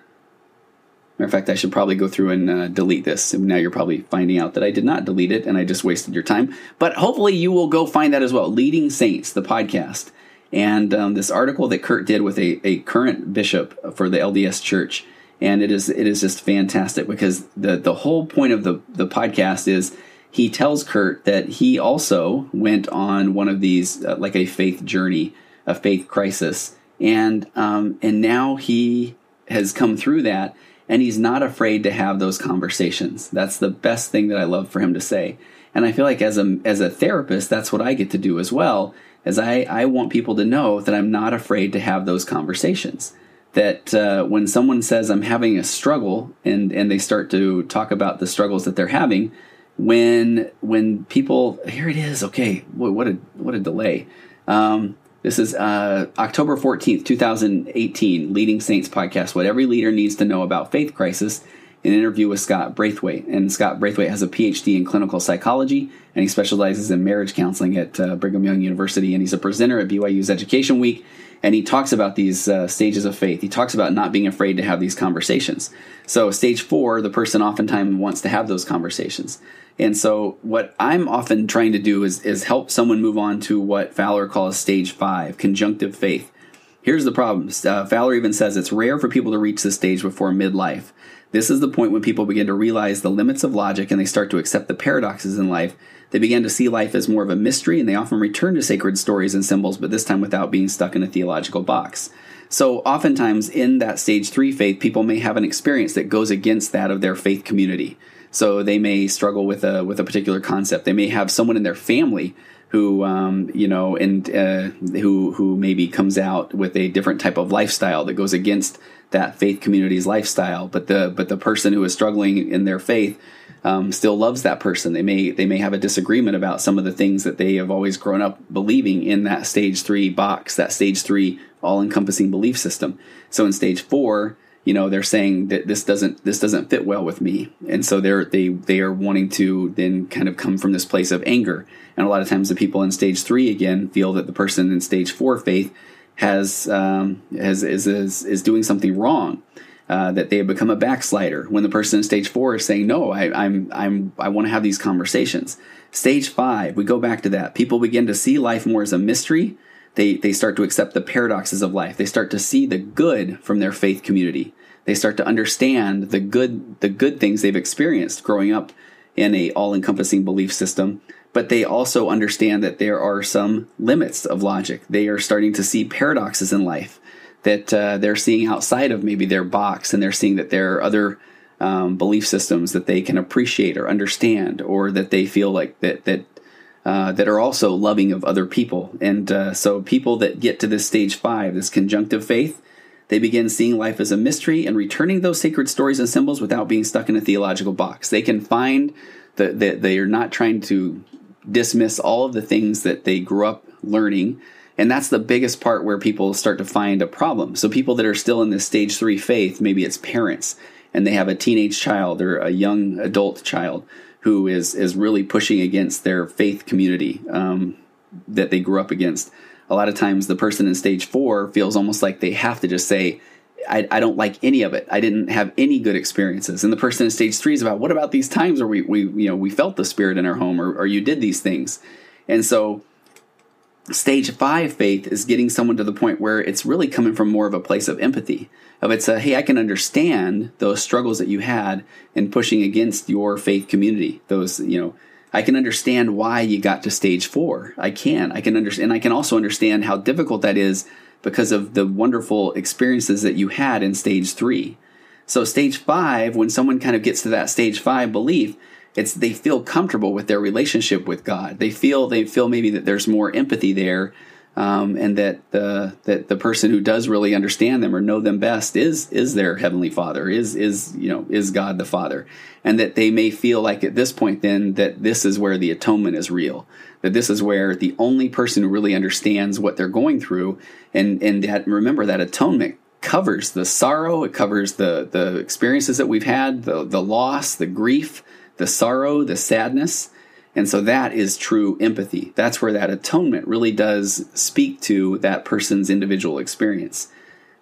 matter of fact, I should probably go through and uh, delete this. Now you're probably finding out that I did not delete it and I just wasted your time. But hopefully you will go find that as well. Leading Saints, the podcast, and um, this article that Kurt did with a, a current bishop for the LDS Church. And it is it is just fantastic because the the whole point of the the podcast is he tells Kurt that he also went on one of these, uh, like a faith journey, a faith crisis, and um, and now he has come through that, and he's not afraid to have those conversations. That's the best thing that I love for him to say, and I feel like as a as a therapist, that's what I get to do as well. As I I want people to know that I'm not afraid to have those conversations that uh, when someone says I'm having a struggle and and they start to talk about the struggles that they're having, when when people here it is okay what, a what a delay. Um, this is uh, october 14th 2018 leading saints podcast what every leader needs to know about faith crisis an interview with scott braithwaite and scott braithwaite has a phd in clinical psychology and he specializes in marriage counseling at uh, brigham young university and he's a presenter at byu's education week and he talks about these uh, stages of faith. He talks about not being afraid to have these conversations. So, stage four, the person oftentimes wants to have those conversations. And so, what I'm often trying to do is, is help someone move on to what Fowler calls stage five, conjunctive faith. Here's the problem uh, Fowler even says it's rare for people to reach this stage before midlife. This is the point when people begin to realize the limits of logic and they start to accept the paradoxes in life. They begin to see life as more of a mystery and they often return to sacred stories and symbols, but this time without being stuck in a theological box. So, oftentimes in that stage three faith, people may have an experience that goes against that of their faith community. So they may struggle with a with a particular concept. They may have someone in their family who um, you know and uh, who who maybe comes out with a different type of lifestyle that goes against that faith community's lifestyle. But the but the person who is struggling in their faith um, still loves that person. They may they may have a disagreement about some of the things that they have always grown up believing in that stage three box, that stage three all encompassing belief system. So in stage four, you know they're saying that this doesn't this doesn't fit well with me and so they're they they are wanting to then kind of come from this place of anger and a lot of times the people in stage three again feel that the person in stage four faith has um, has is, is is doing something wrong uh, that they have become a backslider. When the person in stage four is saying no I, i'm i'm i want to have these conversations. Stage five we go back to that. People begin to see life more as a mystery. They they start to accept the paradoxes of life. They start to see the good from their faith community. They start to understand the good the good things they've experienced growing up in a all-encompassing belief system, but they also understand that there are some limits of logic. They are starting to see paradoxes in life that uh, they're seeing outside of maybe their box, and they're seeing that there are other um, belief systems that they can appreciate or understand, or that they feel like that that uh, that are also loving of other people. And uh, so, people that get to this stage five, this conjunctive faith, they begin seeing life as a mystery and returning those sacred stories and symbols without being stuck in a theological box. They can find that the, they are not trying to dismiss all of the things that they grew up learning. And that's the biggest part where people start to find a problem. So, people that are still in this stage three faith, maybe it's parents, and they have a teenage child or a young adult child who is is really pushing against their faith community um, that they grew up against. A lot of times, the person in stage four feels almost like they have to just say, I, I, don't like any of it. I didn't have any good experiences. And the person in stage three is about what about these times where we, we you know we felt the spirit in our home or, or you did these things. And so stage five faith is getting someone to the point where it's really coming from more of a place of empathy of it's a hey i can understand those struggles that you had in pushing against your faith community those you know i can understand why you got to stage four i can i can understand and i can also understand how difficult that is because of the wonderful experiences that you had in stage three so stage five when someone kind of gets to that stage five belief it's they feel comfortable with their relationship with God. They feel they feel maybe that there's more empathy there, um, and that the that the person who does really understand them or know them best is is their heavenly Father, is is you know is God the Father, and that they may feel like at this point then that this is where the atonement is real, that this is where the only person who really understands what they're going through, and and that remember that atonement covers the sorrow, it covers the the experiences that we've had, the the loss, the grief the sorrow, the sadness. And so that is true empathy. That's where that atonement really does speak to that person's individual experience.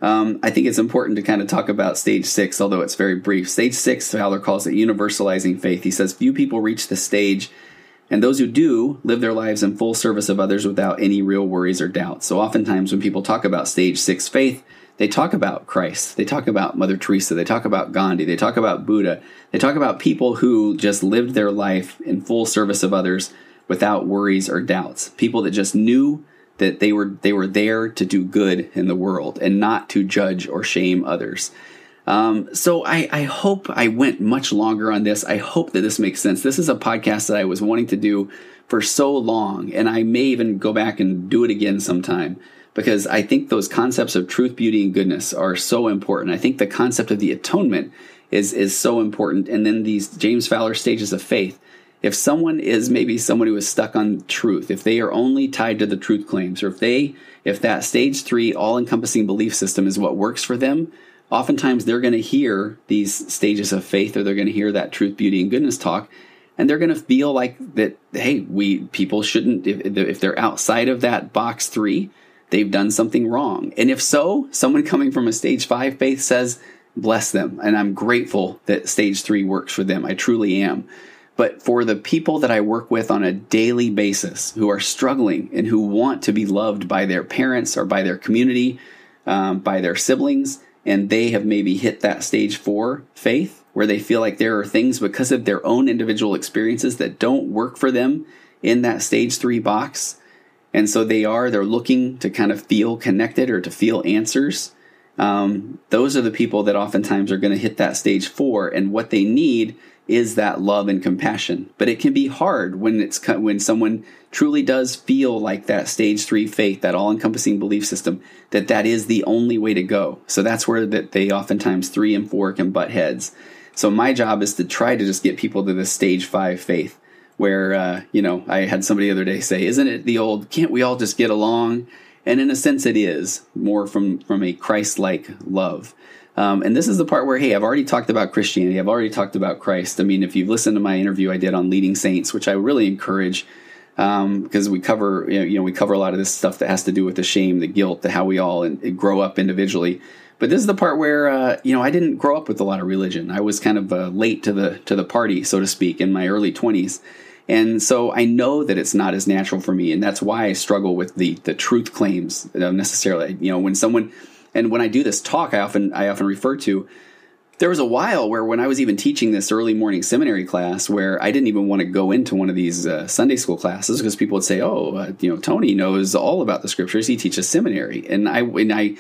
Um, I think it's important to kind of talk about stage six, although it's very brief. Stage six, Fowler calls it universalizing faith. He says few people reach the stage, and those who do live their lives in full service of others without any real worries or doubts. So oftentimes when people talk about stage six faith, they talk about Christ. They talk about Mother Teresa. They talk about Gandhi. They talk about Buddha. They talk about people who just lived their life in full service of others without worries or doubts. People that just knew that they were they were there to do good in the world and not to judge or shame others. Um, so I, I hope I went much longer on this. I hope that this makes sense. This is a podcast that I was wanting to do for so long, and I may even go back and do it again sometime because I think those concepts of truth, beauty, and goodness are so important. I think the concept of the atonement is is so important. And then these James Fowler stages of faith. If someone is maybe someone who is stuck on truth, if they are only tied to the truth claims, or if they if that stage three all encompassing belief system is what works for them, oftentimes they're going to hear these stages of faith, or they're going to hear that truth, beauty, and goodness talk, and they're going to feel like that. Hey, we people shouldn't if, if they're outside of that box three they've done something wrong. And if so, someone coming from a stage five faith says, bless them. And I'm grateful that stage three works for them. I truly am. But for the people that I work with on a daily basis who are struggling and who want to be loved by their parents or by their community, um, by their siblings, and they have maybe hit that stage four faith where they feel like there are things because of their own individual experiences that don't work for them in that stage three box, and so they are, they're looking to kind of feel connected or to feel answers. Um, those are the people that oftentimes are going to hit that stage four. And what they need is that love and compassion. But it can be hard when it's when someone truly does feel like that stage three faith, that all encompassing belief system, that that is the only way to go. So that's where that they oftentimes three and four can butt heads. So my job is to try to just get people to the stage five faith where uh, you know I had somebody the other day say, "Isn't it the old? Can't we all just get along?" And in a sense, it is more from from a Christ-like love. Um, and this is the part where, hey, I've already talked about Christianity. I've already talked about Christ. I mean, if you've listened to my interview I did on leading saints, which I really encourage, because um, we cover, you know, you know, we cover a lot of this stuff that has to do with the shame, the guilt, the how we all in, grow up individually. But this is the part where, uh, you know, I didn't grow up with a lot of religion. I was kind of uh, late to the to the party, so to speak, in my early twenties. And so I know that it's not as natural for me, and that's why I struggle with the the truth claims necessarily. You know, when someone and when I do this talk, I often I often refer to there was a while where when I was even teaching this early morning seminary class where I didn't even want to go into one of these uh, Sunday school classes because people would say, "Oh, uh, you know, Tony knows all about the scriptures. He teaches seminary." And I and I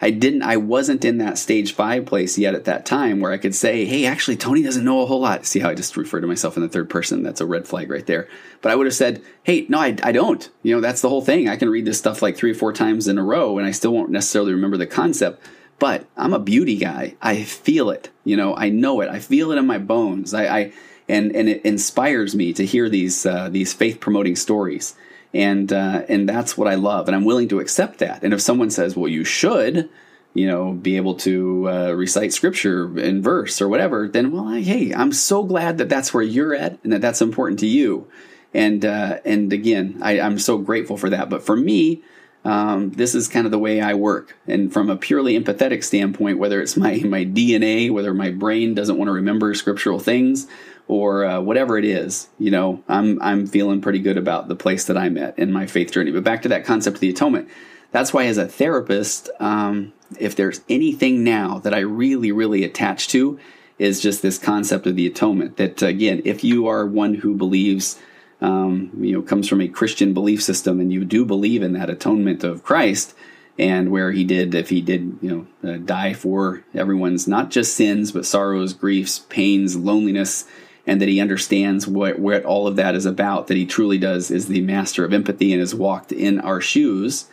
I didn't I wasn't in that stage 5 place yet at that time where I could say, "Hey, actually Tony doesn't know a whole lot." See how I just refer to myself in the third person? That's a red flag right there. But I would have said, "Hey, no, I, I don't." You know, that's the whole thing. I can read this stuff like 3 or 4 times in a row and I still won't necessarily remember the concept but I'm a beauty guy. I feel it. You know, I know it. I feel it in my bones. I, I and and it inspires me to hear these uh, these faith promoting stories, and uh, and that's what I love, and I'm willing to accept that. And if someone says, "Well, you should," you know, be able to uh, recite scripture in verse or whatever, then well, I, hey, I'm so glad that that's where you're at, and that that's important to you. And uh, and again, I, I'm so grateful for that. But for me, um, this is kind of the way I work. And from a purely empathetic standpoint, whether it's my, my DNA, whether my brain doesn't want to remember scriptural things, or uh, whatever it is, you know, I'm I'm feeling pretty good about the place that I'm at in my faith journey. But back to that concept of the atonement. That's why, as a therapist, um, if there's anything now that I really, really attach to, is just this concept of the atonement. That again, if you are one who believes um, you know, comes from a Christian belief system, and you do believe in that atonement of Christ, and where he did, if he did, you know, uh, die for everyone's not just sins, but sorrows, griefs, pains, loneliness, and that he understands what what all of that is about. That he truly does is the master of empathy and has walked in our shoes.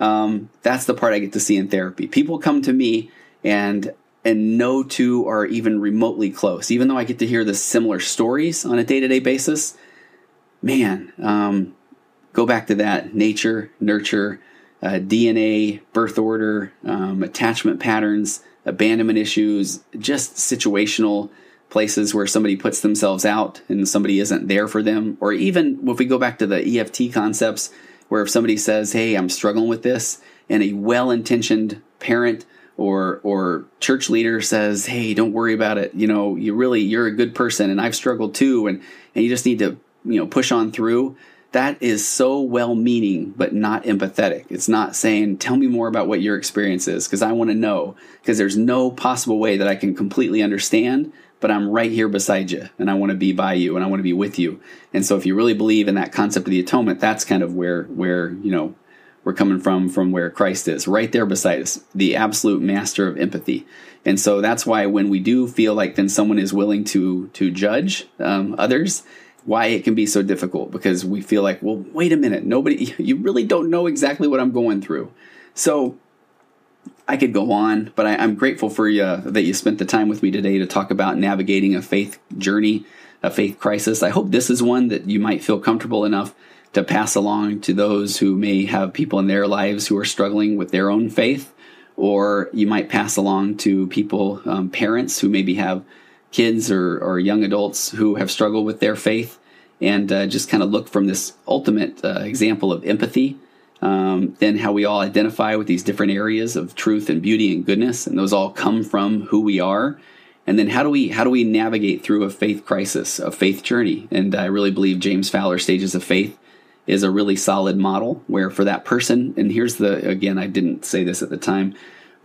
Um, that's the part I get to see in therapy. People come to me and and no two are even remotely close. Even though I get to hear the similar stories on a day to day basis, man, um, go back to that nature, nurture, uh, DNA, birth order, um, attachment patterns, abandonment issues, just situational places where somebody puts themselves out and somebody isn't there for them. Or even if we go back to the EFT concepts, where if somebody says, Hey, I'm struggling with this, and a well intentioned parent or or church leader says, "Hey, don't worry about it. You know, you really you're a good person and I've struggled too and and you just need to you know push on through that is so well meaning but not empathetic it's not saying tell me more about what your experience is because i want to know because there's no possible way that i can completely understand but i'm right here beside you and i want to be by you and i want to be with you and so if you really believe in that concept of the atonement that's kind of where where you know we're coming from from where christ is right there beside us the absolute master of empathy and so that's why when we do feel like then someone is willing to to judge um, others why it can be so difficult because we feel like, well, wait a minute, nobody, you really don't know exactly what I'm going through. So I could go on, but I, am grateful for you that you spent the time with me today to talk about navigating a faith journey, a faith crisis. I hope this is one that you might feel comfortable enough to pass along to those who may have people in their lives who are struggling with their own faith, or you might pass along to people, um, parents who maybe have kids or, or young adults who have struggled with their faith and uh, just kind of look from this ultimate uh, example of empathy um, then how we all identify with these different areas of truth and beauty and goodness and those all come from who we are. And then how do we how do we navigate through a faith crisis a faith journey? And i really believe james fowler stages of faith is a really solid model where for that person and here's the again i didn't say this at the time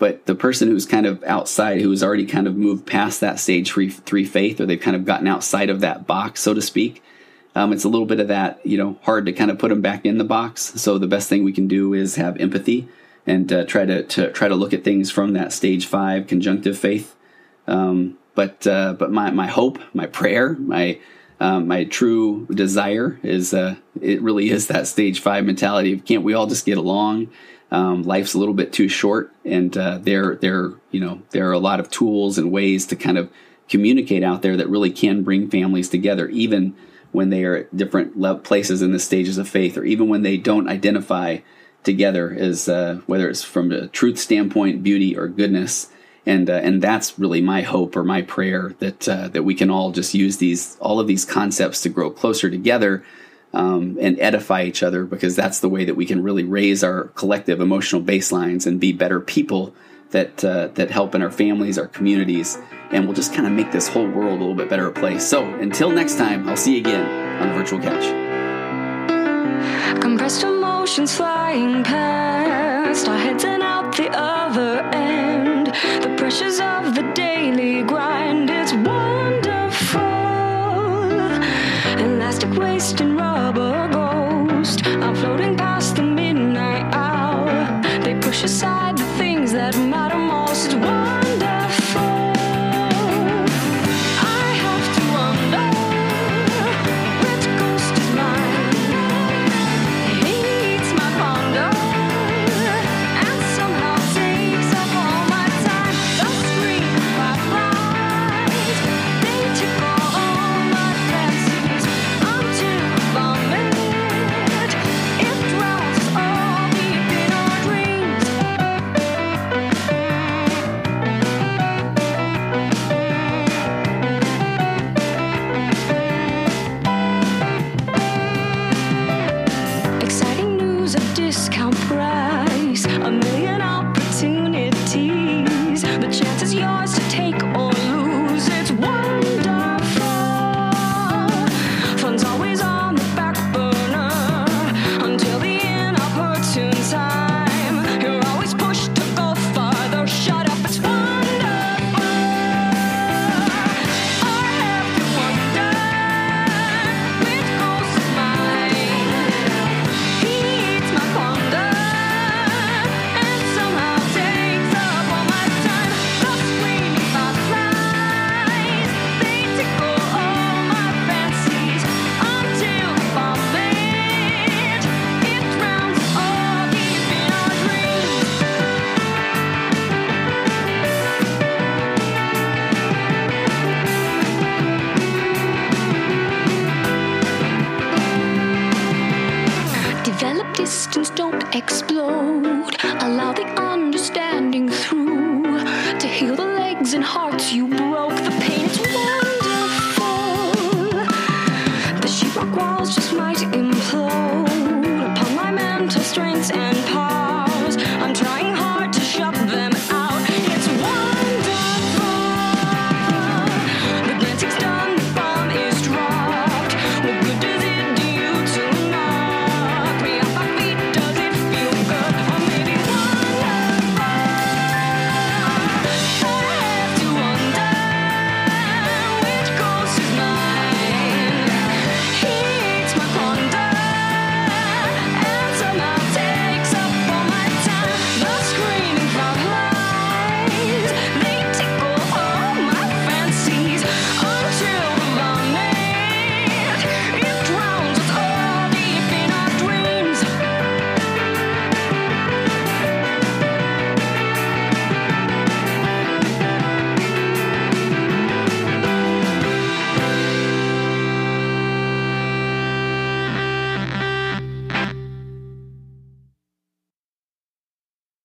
but the person who's kind of outside, who has already kind of moved past that stage three, three faith, or they've kind of gotten outside of that box, so to speak, um, it's a little bit of that, you know, hard to kind of put them back in the box. So the best thing we can do is have empathy and uh, try to, to, try to look at things from that stage five conjunctive faith. Um, but uh, but my my hope, my prayer, my um, my true desire is uh, it really is that stage five mentality. Of can't we all just get along? Um, life's a little bit too short, and uh, there, there, you know, there are a lot of tools and ways to kind of communicate out there that really can bring families together, even when they are at different places in the stages of faith, or even when they don't identify together as uh, whether it's from a truth standpoint, beauty, or goodness. And uh, and that's really my hope or my prayer that uh, that we can all just use these all of these concepts to grow closer together um, and edify each other because that's the way that we can really raise our collective emotional baselines and be better people that uh, that help in our families, our communities, and we'll just kind of make this whole world a little bit better place. So until next time, I'll see you again on the virtual couch. Compressed emotions flying past, our heads and out the other end. The pressures of the daily grind, it's wonderful. Elastic waste and rubber ghost. I'm floating past the midnight hour. They push aside